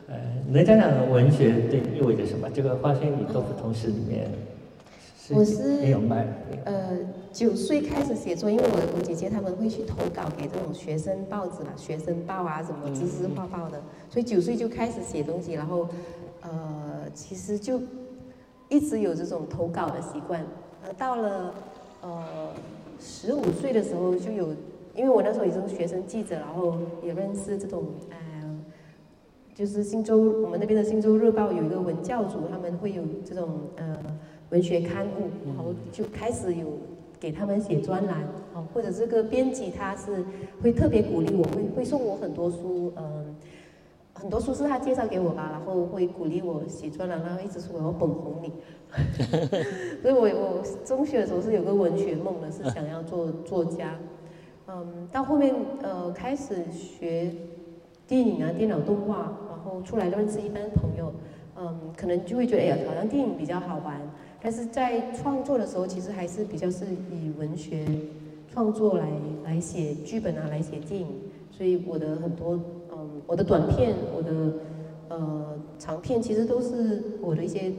呃，能讲讲文学对意味着什么？这个《花生与豆腐同时》里面。我是呃九岁开始写作，因为我我姐姐他们会去投稿给这种学生报纸嘛，学生报啊什么知识画报的，所以九岁就开始写东西，然后呃其实就一直有这种投稿的习惯。呃，到了呃十五岁的时候就有，因为我那时候已经是学生记者，然后也认识这种呃就是新州我们那边的新州日报有一个文教组，他们会有这种呃文学刊物，然后就开始有给他们写专栏，哦，或者这个编辑他是会特别鼓励我，会会送我很多书，嗯。很多书是他介绍给我吧，然后会鼓励我写专栏，然后一直说我要捧红你。所以我我中学的时候是有个文学梦的，是想要做作家。嗯，到后面呃开始学电影啊、电脑动画，然后出来认识一般朋友，嗯，可能就会觉得哎呀，好像电影比较好玩。但是在创作的时候，其实还是比较是以文学创作来来写剧本啊，来写电影。所以我的很多。嗯我的短片，我的呃长片，其实都是我的一些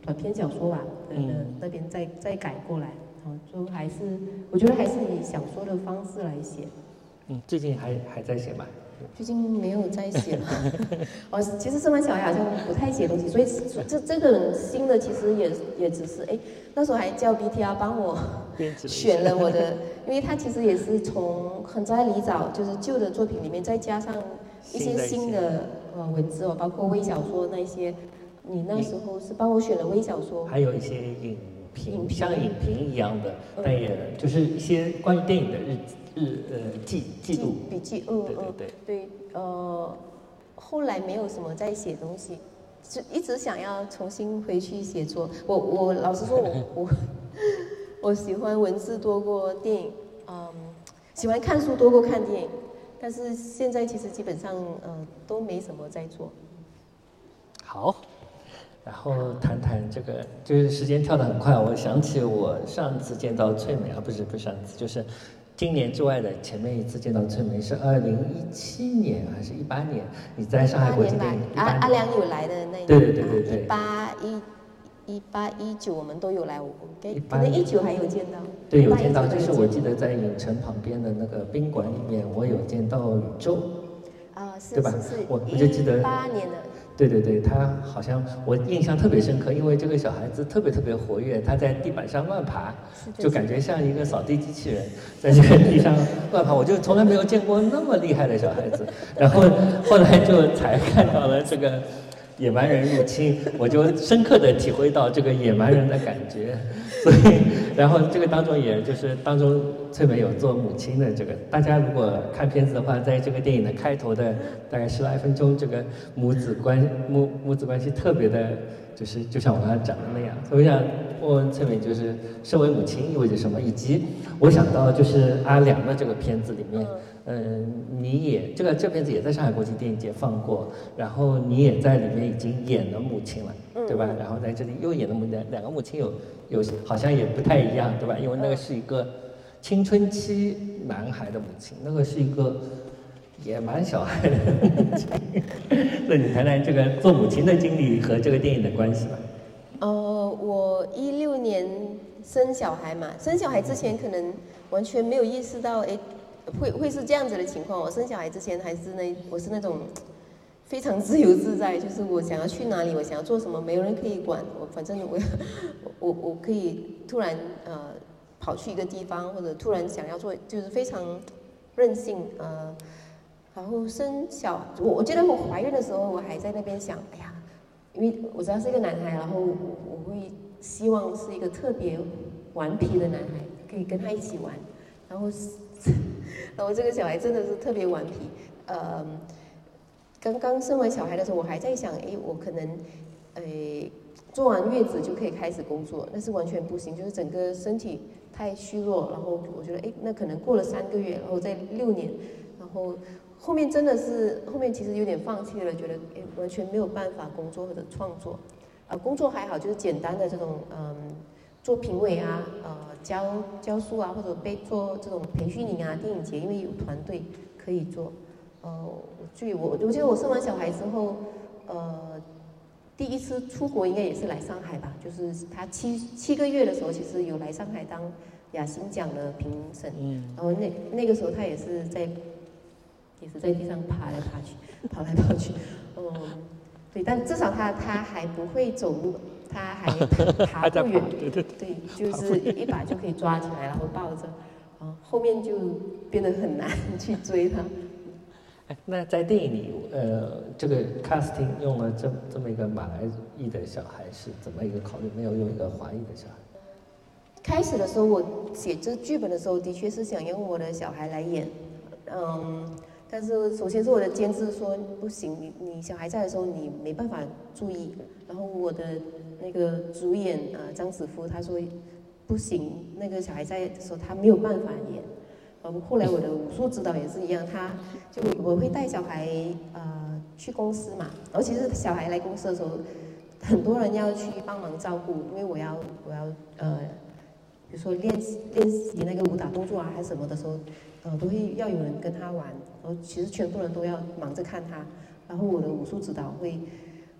短篇小说吧，嗯，那边再再改过来，然后就还是我觉得还是以小说的方式来写。嗯，最近还还在写吗？最近没有在写了。哦，其实生完小孩好像不太写东西，所以这这个新的其实也也只是哎，那时候还叫 BTR 帮我选了我的，因为他其实也是从很在里找就是旧的作品里面再加上。一些新的呃文字哦，包括微小说那些，你那时候是帮我选了微小说，还有一些影评，像影评一样的，但也就是一些关于电影的日日呃记记录笔记，嗯嗯对对呃，后来没有什么在写东西，就一直想要重新回去写作。我我老实说，我 我我喜欢文字多过电影，嗯，喜欢看书多过看电影。但是现在其实基本上，呃，都没什么在做。好，然后谈谈这个，就是时间跳得很快。我想起我上次见到翠美啊，不是不是上次，就是今年之外的前面一次见到翠梅是二零一七年还是一八年？你在上海国际电影。阿阿良有来的那。对对对对对。一八一。一八一九我们都有来，我可能一九还有见到。对，有见到，就是我记得在影城旁边的那个宾馆里面，我有见到宇宙。啊，是对吧？我我就记得。八年的。对对对，他好像我印象特别深刻，因为这个小孩子特别特别活跃，他在地板上乱爬，就感觉像一个扫地机器人，在这个地上乱爬。我就从来没有见过那么厉害的小孩子，然后后来就才看到了这个。野蛮人入侵，我就深刻的体会到这个野蛮人的感觉，所以，然后这个当中也就是当中翠梅有做母亲的这个，大家如果看片子的话，在这个电影的开头的大概十来分钟，这个母子关母母子关系特别的，就是就像我刚才讲的那样，所以我想问问翠梅，就是身为母亲意味着什么，以及我想到就是阿良的这个片子里面。你也这个这片子也在上海国际电影节放过，然后你也在里面已经演了母亲了，对吧？然后在这里又演了母两两个母亲有有好像也不太一样，对吧？因为那个是一个青春期男孩的母亲，那个是一个野蛮小孩的母亲。那你谈谈这个做母亲的经历和这个电影的关系吧。呃，我一六年生小孩嘛，生小孩之前可能完全没有意识到，哎。会会是这样子的情况。我生小孩之前还是那，我是那种非常自由自在，就是我想要去哪里，我想要做什么，没有人可以管我。反正我我我可以突然呃跑去一个地方，或者突然想要做，就是非常任性呃。然后生小，我我记得我怀孕的时候，我还在那边想，哎呀，因为我知道是一个男孩，然后我会希望是一个特别顽皮的男孩，可以跟他一起玩，然后。然后这个小孩真的是特别顽皮，呃，刚刚生完小孩的时候，我还在想，哎，我可能，呃，做完月子就可以开始工作，那是完全不行，就是整个身体太虚弱。然后我觉得，哎，那可能过了三个月，然后再六年，然后后面真的是后面其实有点放弃了，觉得哎，完全没有办法工作或者创作。啊，工作还好，就是简单的这种，嗯。做评委啊，呃，教教书啊，或者被做这种培训营啊，电影节，因为有团队可以做。呃，注意我，我记得我生完小孩之后，呃，第一次出国应该也是来上海吧，就是他七七个月的时候，其实有来上海当雅欣奖的评审。嗯。然后那那个时候他也是在，也是在地上爬来爬去，跑来跑去。嗯，对，但至少他他还不会走路。他还爬 不远，对对对，就是一把就可以抓起来，然后抱着，后面就变得很难 去追他。那在电影里，呃，这个 casting 用了这这么一个马来裔的小孩是怎么一个考虑？没有用一个华裔的小孩？开始的时候，我写这剧本的时候，的确是想用我的小孩来演，嗯，但是首先是我的监制说不行，你你小孩在的时候你没办法注意，然后我的那个主演呃张子夫他说不行，那个小孩在的时候他没有办法演。嗯，后来我的武术指导也是一样，他就我会带小孩呃去公司嘛，然后其实小孩来公司的时候，很多人要去帮忙照顾，因为我要我要呃，比如说练习练习那个武打动作啊还是什么的时候，呃都会要有人跟他玩，然后其实全部人都要忙着看他，然后我的武术指导会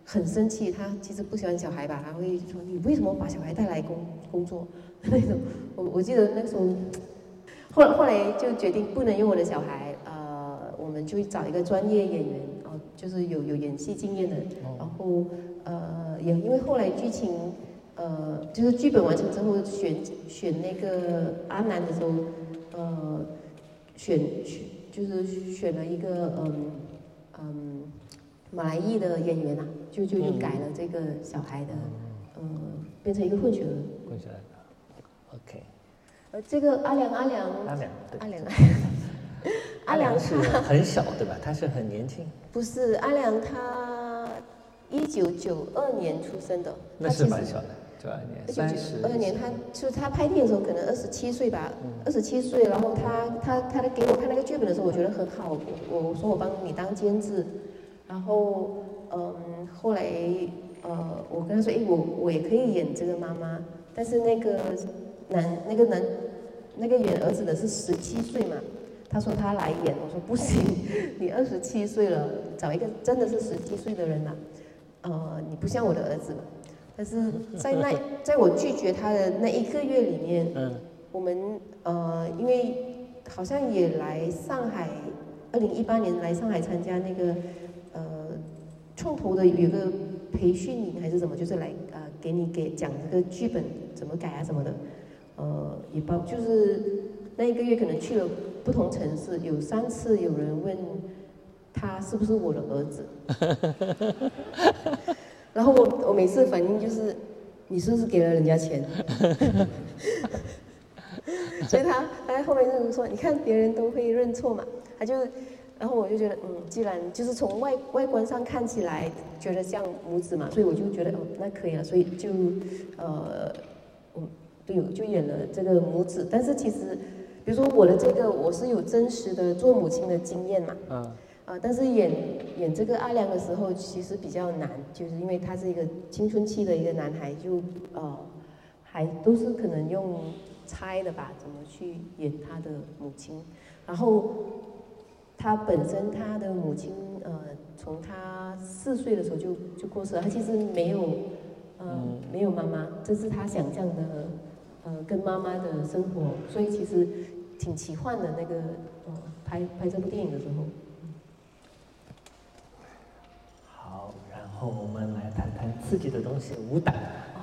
很生气，他其实不喜欢小孩吧，他会说你为什么把小孩带来工工作 那种，我我记得那个时候。后后来就决定不能用我的小孩，呃，我们就找一个专业演员，哦，就是有有演戏经验的，然后呃，也因为后来剧情，呃，就是剧本完成之后选选那个阿南的时候，呃，选选就是选了一个嗯嗯马来裔的演员啊，就就就改了这个小孩的，嗯，变成一个混血儿。混血儿，OK。呃，这个阿良阿良阿良阿良 阿良是很小对吧？他是很年轻。不是阿良，他一九九二年出生的。那是蛮小的，九二年。三十二年，他就是他拍电影的时候可能二十七岁吧，二十七岁。然后他他他给我看那个剧本的时候，我觉得很好，我我说我帮你当监制。然后嗯，后来呃，我跟他说，哎，我我也可以演这个妈妈，但是那个。男那个男那个演儿子的是十七岁嘛？他说他来演，我说不行，你二十七岁了，找一个真的是十七岁的人呐。呃，你不像我的儿子嘛。但是在那 在我拒绝他的那一个月里面，嗯，我们呃因为好像也来上海，二零一八年来上海参加那个呃创投的有个培训营还是什么，就是来呃给你给讲这个剧本怎么改啊什么的。呃，也包就是那一个月可能去了不同城市，有三次有人问他是不是我的儿子，然后我我每次反应就是你是不是给了人家钱？所以他他在后面就是说，你看别人都会认错嘛，他就然后我就觉得嗯，既然就是从外外观上看起来觉得像母子嘛，所以我就觉得哦那可以了，所以就呃我。对，就演了这个母子，但是其实，比如说我的这个，我是有真实的做母亲的经验嘛，嗯，啊，但是演演这个阿良的时候，其实比较难，就是因为他是一个青春期的一个男孩，就呃，还都是可能用猜的吧，怎么去演他的母亲，然后他本身他的母亲呃，从他四岁的时候就就过世了，他其实没有，嗯，没有妈妈，这是他想象的。呃，跟妈妈的生活，所以其实挺奇幻的。那个呃，拍拍这部电影的时候。好，然后我们来谈谈刺激的东西，舞蹈，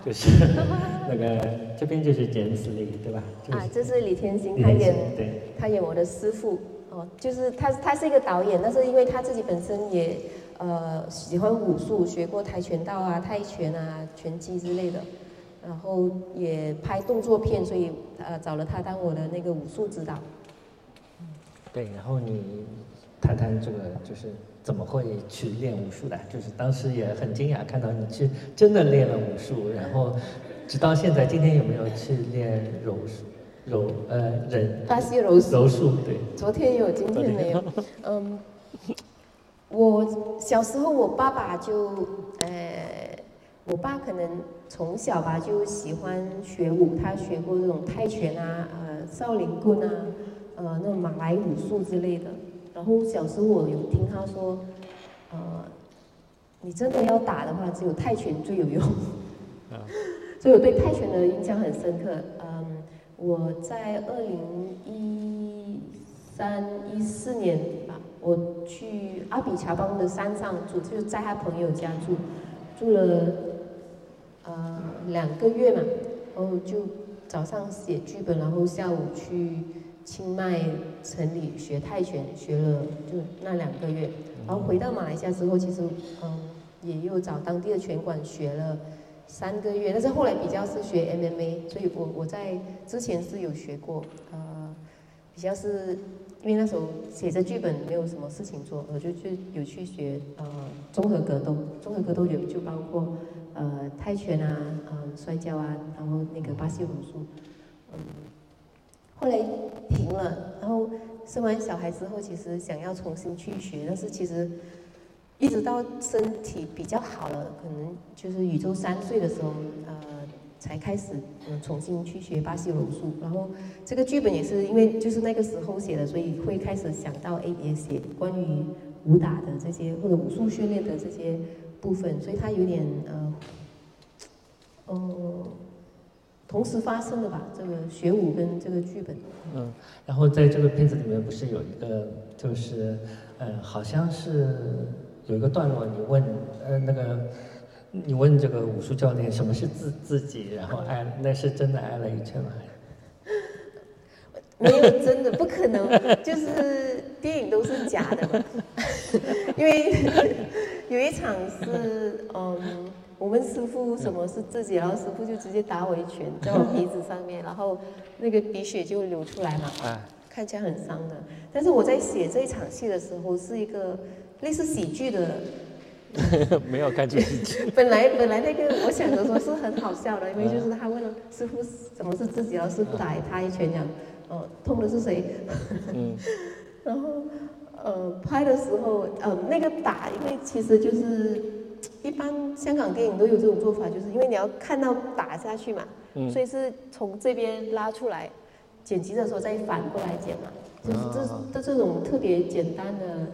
就是 那个这边就是简子力，对吧？啊，这是李天星，他演，他演我的师傅。哦，就是他，他是一个导演，但是因为他自己本身也呃喜欢武术，学过跆拳道啊、泰拳啊、拳击之类的。然后也拍动作片，所以呃找了他当我的那个武术指导。对，然后你谈谈这个就是怎么会去练武术的？就是当时也很惊讶看到你去真的练了武术，然后直到现在，今天有没有去练柔术？柔呃人巴西柔术？柔术对。昨天有，今天没有。嗯，我小时候我爸爸就呃，我爸可能。从小吧就喜欢学武，他学过这种泰拳啊、呃少林棍啊、呃那种马来武术之类的。然后小时候我有听他说，呃，你真的要打的话，只有泰拳最有用。所以我对泰拳的印象很深刻。嗯，我在二零一三一四年吧，我去阿比查邦的山上住，就是在他朋友家住，住了。呃，两个月嘛，然后就早上写剧本，然后下午去清迈城里学泰拳，学了就那两个月，然后回到马来西亚之后，其实嗯也又找当地的拳馆学了三个月，但是后来比较是学 MMA，所以我我在之前是有学过，呃，比较是因为那时候写着剧本没有什么事情做，我就去有去学呃综合格斗，综合格斗有就包括呃泰拳啊，嗯摔跤啊，然后那个巴西柔术，嗯。后来停了，然后生完小孩之后，其实想要重新去学，但是其实一直到身体比较好了，可能就是宇宙三岁的时候，呃，才开始嗯重新去学巴西柔术。然后这个剧本也是因为就是那个时候写的，所以会开始想到 A B 写关于武打的这些或者武术训练的这些部分，所以它有点呃，哦。同时发生的吧，这个学武跟这个剧本。嗯，然后在这个片子里面不是有一个，就是，呃，好像是有一个段落，你问，呃，那个，你问这个武术教练什么是自自己，然后挨，那是真的挨了一拳吗？没有真的，不可能，就是 电影都是假的，因为 有一场是，嗯。我们师傅什么是自己，然后师傅就直接打我一拳，在我鼻子上面，然后那个鼻血就流出来嘛，看起来很伤的。但是我在写这一场戏的时候，是一个类似喜剧的，没有看出喜剧。本来本来那个我想着说是很好笑的，因为就是他问了师傅怎么是自己，然后师傅打他一拳，讲，哦，痛的是谁？嗯，然后呃拍的时候，呃那个打，因为其实就是。一般香港电影都有这种做法，就是因为你要看到打下去嘛，所以是从这边拉出来，剪辑的时候再反过来剪嘛，就是这这这种特别简单的，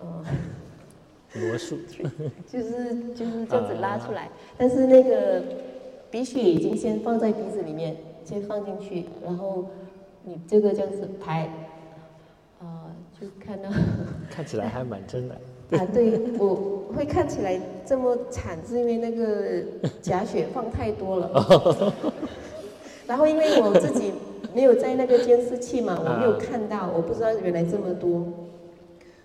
呃，魔术，就是就是这样子拉出来，但是那个鼻血已经先放在鼻子里面，先放进去，然后你这个这样子拍，啊，就看到，看起来还蛮真的。啊，对，我会看起来这么惨，是因为那个假血放太多了。然后因为我自己没有在那个监视器嘛，我没有看到，我不知道原来这么多。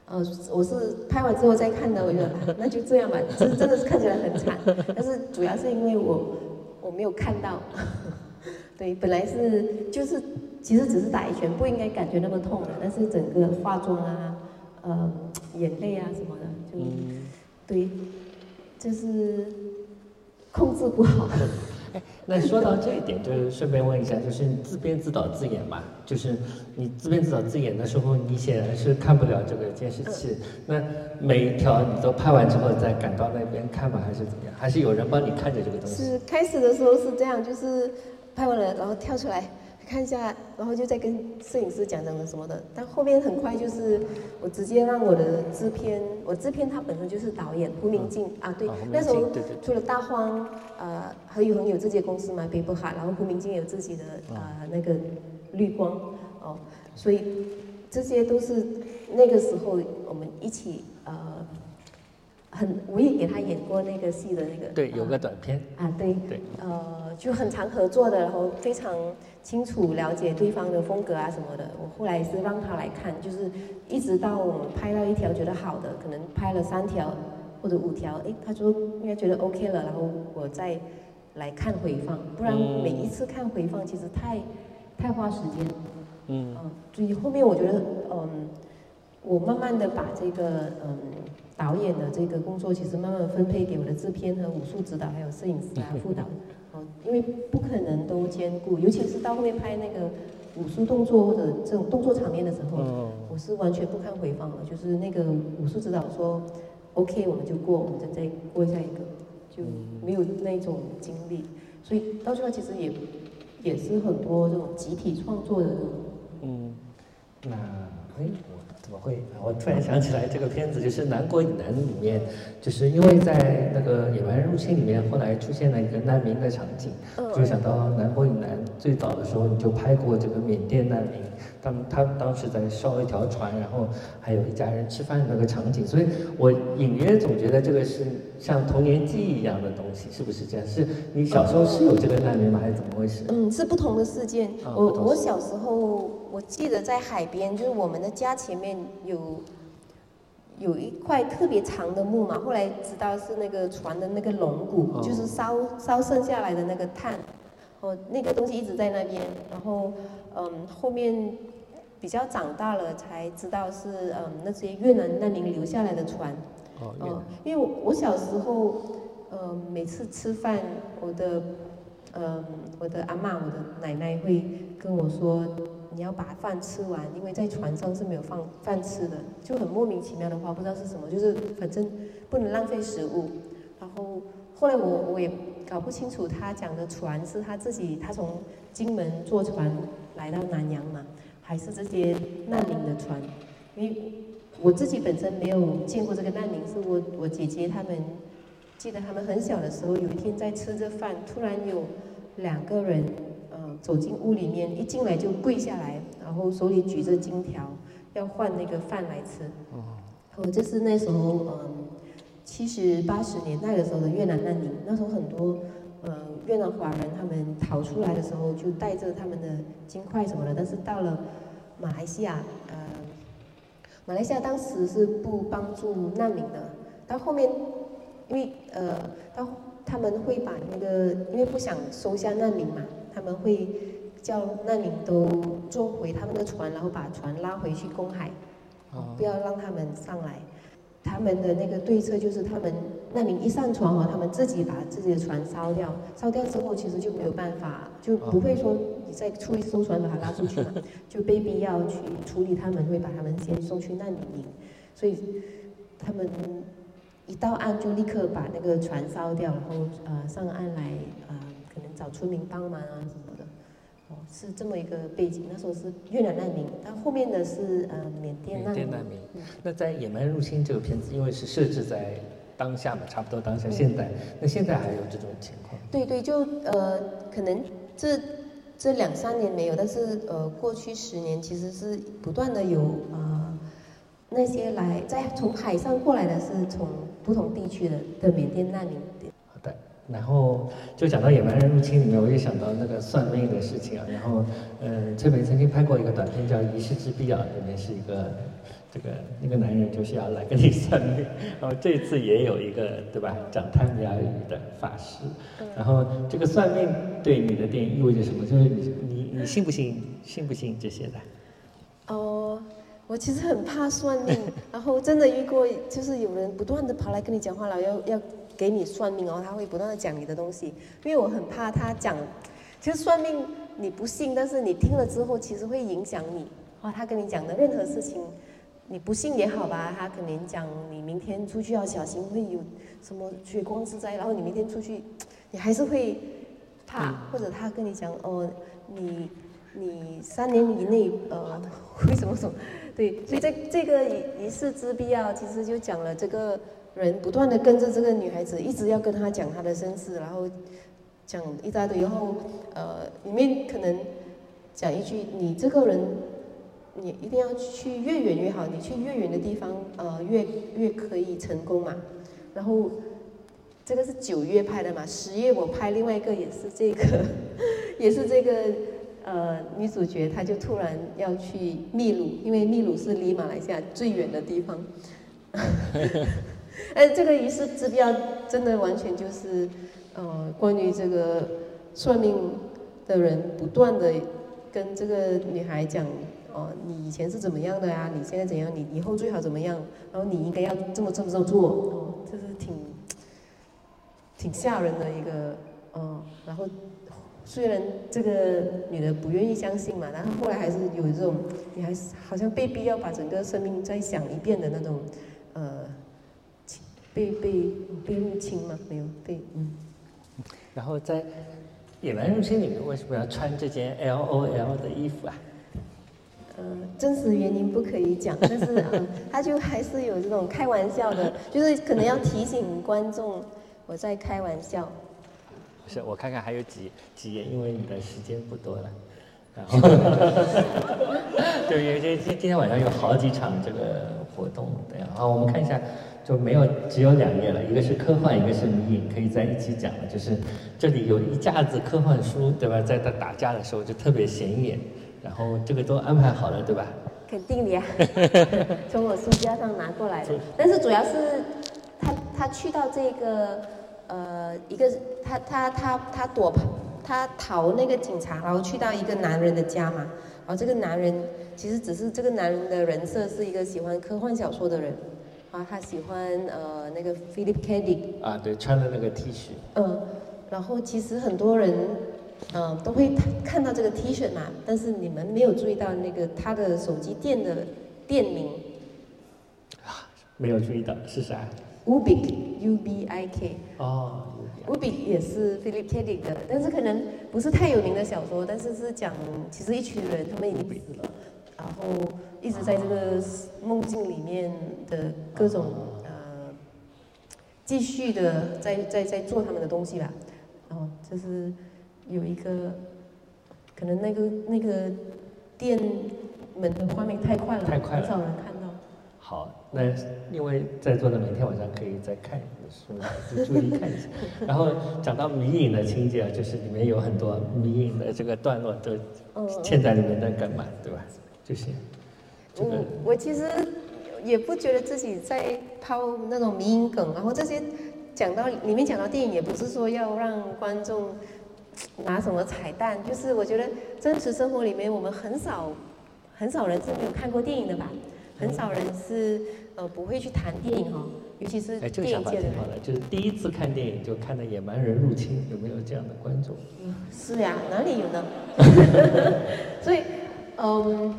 呃，我是拍完之后再看的，我觉得那就这样吧，真真的是看起来很惨。但是主要是因为我我没有看到。对，本来是就是其实只是打一拳，不应该感觉那么痛的，但是整个化妆啊。呃，眼泪啊什么的，就对，就是控制不好。哎，那说到这一点，就是顺便问一下，就是你自编自导自演嘛？就是你自编自导自演的时候，你显然是看不了这个监视器。那每一条你都拍完之后再赶到那边看吗？还是怎么样？还是有人帮你看着这个东西？是开始的时候是这样，就是拍完了然后跳出来。看一下，然后就在跟摄影师讲讲的什么的。但后面很快就是我直接让我的制片，我制片他本身就是导演胡明镜啊，对，那时候除了大荒，呃，何宇恒有自己的公司嘛，北部海，然后胡明镜有自己的呃那个绿光哦，所以这些都是那个时候我们一起呃。很，我也给他演过那个戏的那个，对，有个短片啊，对，对，呃，就很常合作的，然后非常清楚了解对方的风格啊什么的。我后来是让他来看，就是一直到我们拍到一条觉得好的，可能拍了三条或者五条，哎，他就应该觉得 OK 了，然后我再来看回放，不然每一次看回放其实太太花时间，嗯，所以后面我觉得，嗯，我慢慢的把这个，嗯。导演的这个工作其实慢慢分配给我的制片和武术指导，还有摄影师啊、副导，哦，因为不可能都兼顾，尤其是到后面拍那个武术动作或者这种动作场面的时候，我是完全不看回放的，就是那个武术指导说 OK 我们就过，我们再再过下一个，就没有那种经历，所以到最后其实也也是很多这种集体创作的，嗯，那哎。怎么会？我突然想起来，这个片子就是《南国以南》里面，就是因为在那个野蛮入侵里面，后来出现了一个难民的场景，就想到《南国以南》最早的时候你就拍过这个缅甸难民。他们他当时在烧一条船，然后还有一家人吃饭的那个场景，所以我隐约总觉得这个是像童年记忆一样的东西，是不是这样？是你小时候是有这个难民吗？还是怎么回事？嗯，是不同的事件。啊我我小时候我记得在海边，就是我们的家前面有有一块特别长的木嘛，后来知道是那个船的那个龙骨，哦就是烧烧剩下来的那个碳，哦，那个东西一直在那边，然后嗯后面比较长大了才知道是嗯那些越南难民留下来的船。哦，嗯，因为我我小时候，呃，每次吃饭，我的，嗯，我的阿妈、我的奶奶会跟我说，你要把饭吃完，因为在船上是没有放饭吃的，就很莫名其妙的话，不知道是什么，就是反正不能浪费食物。然后后来我我也搞不清楚他讲的船是他自己，他从金门坐船来到南洋嘛，还是这些难民的船？因为我自己本身没有见过这个难民，是我我姐姐他们，记得他们很小的时候，有一天在吃着饭，突然有两个人，呃，走进屋里面，一进来就跪下来，然后手里举着金条，要换那个饭来吃。哦，这是那时候，嗯，七十八十年代的时候的越南难民，那时候很多，呃，越南华人他们逃出来的时候，就带着他们的金块什么的，但是到了马来西亚，呃，马来西亚当时是不帮助难民的，到后面，因为呃，到他们会把那个，因为不想收下难民嘛，他们会叫难民都坐回他们的船，然后把船拉回去公海，哦不要让他们上来。他们的那个对策就是，他们难民一上船哦，他们自己把自己的船烧掉，烧掉之后其实就没有办法，就不会说你再出一艘船把他拉出去嘛，就被逼要去处理他们，会把他们先送去难民营，所以他们一到岸就立刻把那个船烧掉，然后呃上岸来呃可能找村民帮忙啊什么的，哦是这么一个背景。那时候是越南难民，但后面的是呃缅甸难民。缅甸难民。那在《野蛮入侵》这个片子，因为是设置在当下嘛，差不多当下现在，那现在还有这种情况？对对，就呃，可能这这两三年没有，但是呃，过去十年其实是不断的有呃那些来在从海上过来的，是从不同地区的的缅甸难民。好的，然后就讲到《野蛮人入侵》里面，我也想到那个算命的事情啊。然后，呃，崔美曾经拍过一个短片叫《仪式之必要》，里面是一个这个那个男人就是要来跟你算命。然后这次也有一个对吧，讲泰米亚语的法师。然后这个算命对你的电影意味着什么？就是你你你信不信信不信这些的？哦，我其实很怕算命，然后真的遇过，就是有人不断的跑来跟你讲话了，要要给你算命哦，他会不断的讲你的东西，因为我很怕他讲，其实算命你不信，但是你听了之后，其实会影响你。哇，他跟你讲的任何事情，你不信也好吧，他可能讲你明天出去要小心，会有什么血光之灾，然后你明天出去，你还是会怕，或者他跟你讲哦，你你三年以内呃会什么什么，对，所以这这个仪仪式之必要，其实就讲了这个人不断的跟着这个女孩子，一直要跟她讲她的身世，然后讲一大堆，然后呃里面可能讲一句你这个人。你一定要去越远越好，你去越远的地方，呃，越越可以成功嘛。然后这个是九月拍的嘛，十月我拍另外一个也是这个，也是这个呃女主角，她就突然要去秘鲁，因为秘鲁是离马来西亚最远的地方。哎，这个仪式之标真的完全就是呃关于这个算命的人不断的跟这个女孩讲。哦，你以前是怎么样的呀？你现在怎样？你以后最好怎么样？然后你应该要这么这么这么做。哦，这是挺挺吓人的一个，哦，然后虽然这个女的不愿意相信嘛，然后后来还是有这种，你还是好像被逼要把整个生命再想一遍的那种，呃，被被被入侵吗？没有被，嗯。然后在《野蛮入侵》里面，为什么要穿这件 L O L 的衣服啊？呃，真实原因不可以讲，但是呃，他就还是有这种开玩笑的，就是可能要提醒观众我在开玩笑。是我看看还有几几页，因为你的时间不多了。然 后对，因为今今天晚上有好几场这个活动，对啊，好，我们看一下，就没有只有两页了，一个是科幻，一个是迷影，可以在一起讲了。就是这里有一架子科幻书，对吧？在他打架的时候就特别显眼，然后这个都安排好了，对吧？肯定的呀，从我书架上拿过来的。但是主要是他他去到这个呃一个他他他他躲他逃那个警察，然后去到一个男人的家嘛。然后这个男人其实只是这个男人的人设是一个喜欢科幻小说的人啊，他喜欢呃那个 Philip K. Dick 啊，对，穿的那个 T 恤。嗯，然后其实很多人。嗯，都会看到这个 T 恤嘛，但是你们没有注意到那个他的手机店的店名啊，没有注意到是啥？Ubik，U B I K。哦，Ubik 也是 Philip K. Dick 的，但是可能不是太有名的小说，但是是讲其实一群人他们已经死了，然后一直在这个梦境里面的各种呃继续的在在在做他们的东西吧，然后就是。有一个，可能那个那个店门的画面太快了，太快了，很少人看到。好，那因为在座的每天晚上可以再看书，就注意看一下。然后讲到迷影的情节，就是里面有很多迷影的这个段落都嵌在里面的梗嘛，对吧？就是。我我其实也不觉得自己在抛那种迷影梗，然后这些讲到里面讲到电影，也不是说要让观众。拿什么彩蛋？就是我觉得真实生活里面，我们很少很少人是没有看过电影的吧？很少人是呃不会去谈电影哈，尤其是电影界的。就是第一次看电影就看的《野蛮人入侵》，有没有这样的观众？嗯是呀，哪里有呢？所以，嗯，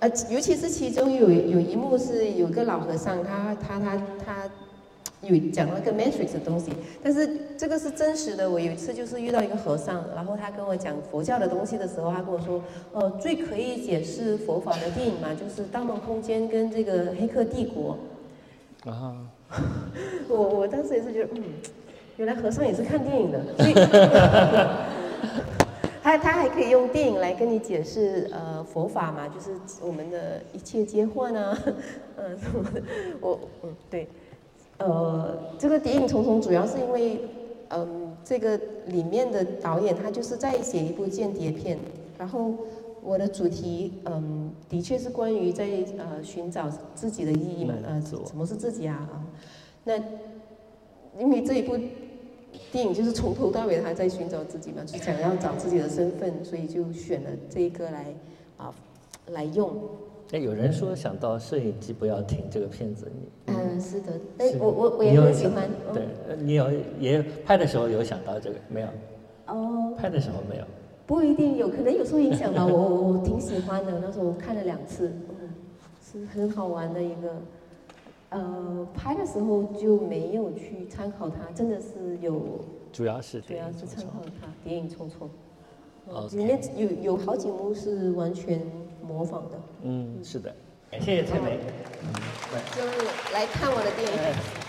呃，尤其是其中有有一幕是有个老和尚，他他他他。有讲那个 matrix 的东西，但是这个是真实的。我有一次就是遇到一个和尚，然后他跟我讲佛教的东西的时候，他跟我说，呃，最可以解释佛法的电影嘛，就是《盗梦空间》跟这个《黑客帝国》。啊，我我当时也是觉得，嗯，原来和尚也是看电影的，所以，他他还可以用电影来跟你解释呃佛法嘛，就是我们的一切皆幻啊，嗯 什么的，我嗯对。呃，这个《谍影重重》主要是因为，嗯，这个里面的导演他就是在写一部间谍片，然后我的主题，嗯，的确是关于在呃寻找自己的意义嘛，呃，什么是自己啊？啊，那因为这一部电影就是从头到尾他在寻找自己嘛，就想要找自己的身份，所以就选了这一个来啊来用。哎，有人说想到摄影机不要停这个片子，你嗯是的，哎我我我也很喜欢。对，你有也拍的时候有想到这个没有？哦，拍的时候没有。不一定有可能有时候影响吧我，我我挺喜欢的。那时候我看了两次，嗯，是很好玩的一个。呃，拍的时候就没有去参考它，真的是有。主要是主要是参考它，谍影重重。哦，里面有有好几幕是完全。模仿的，嗯，是的，谢谢翠梅，就来看我的电影。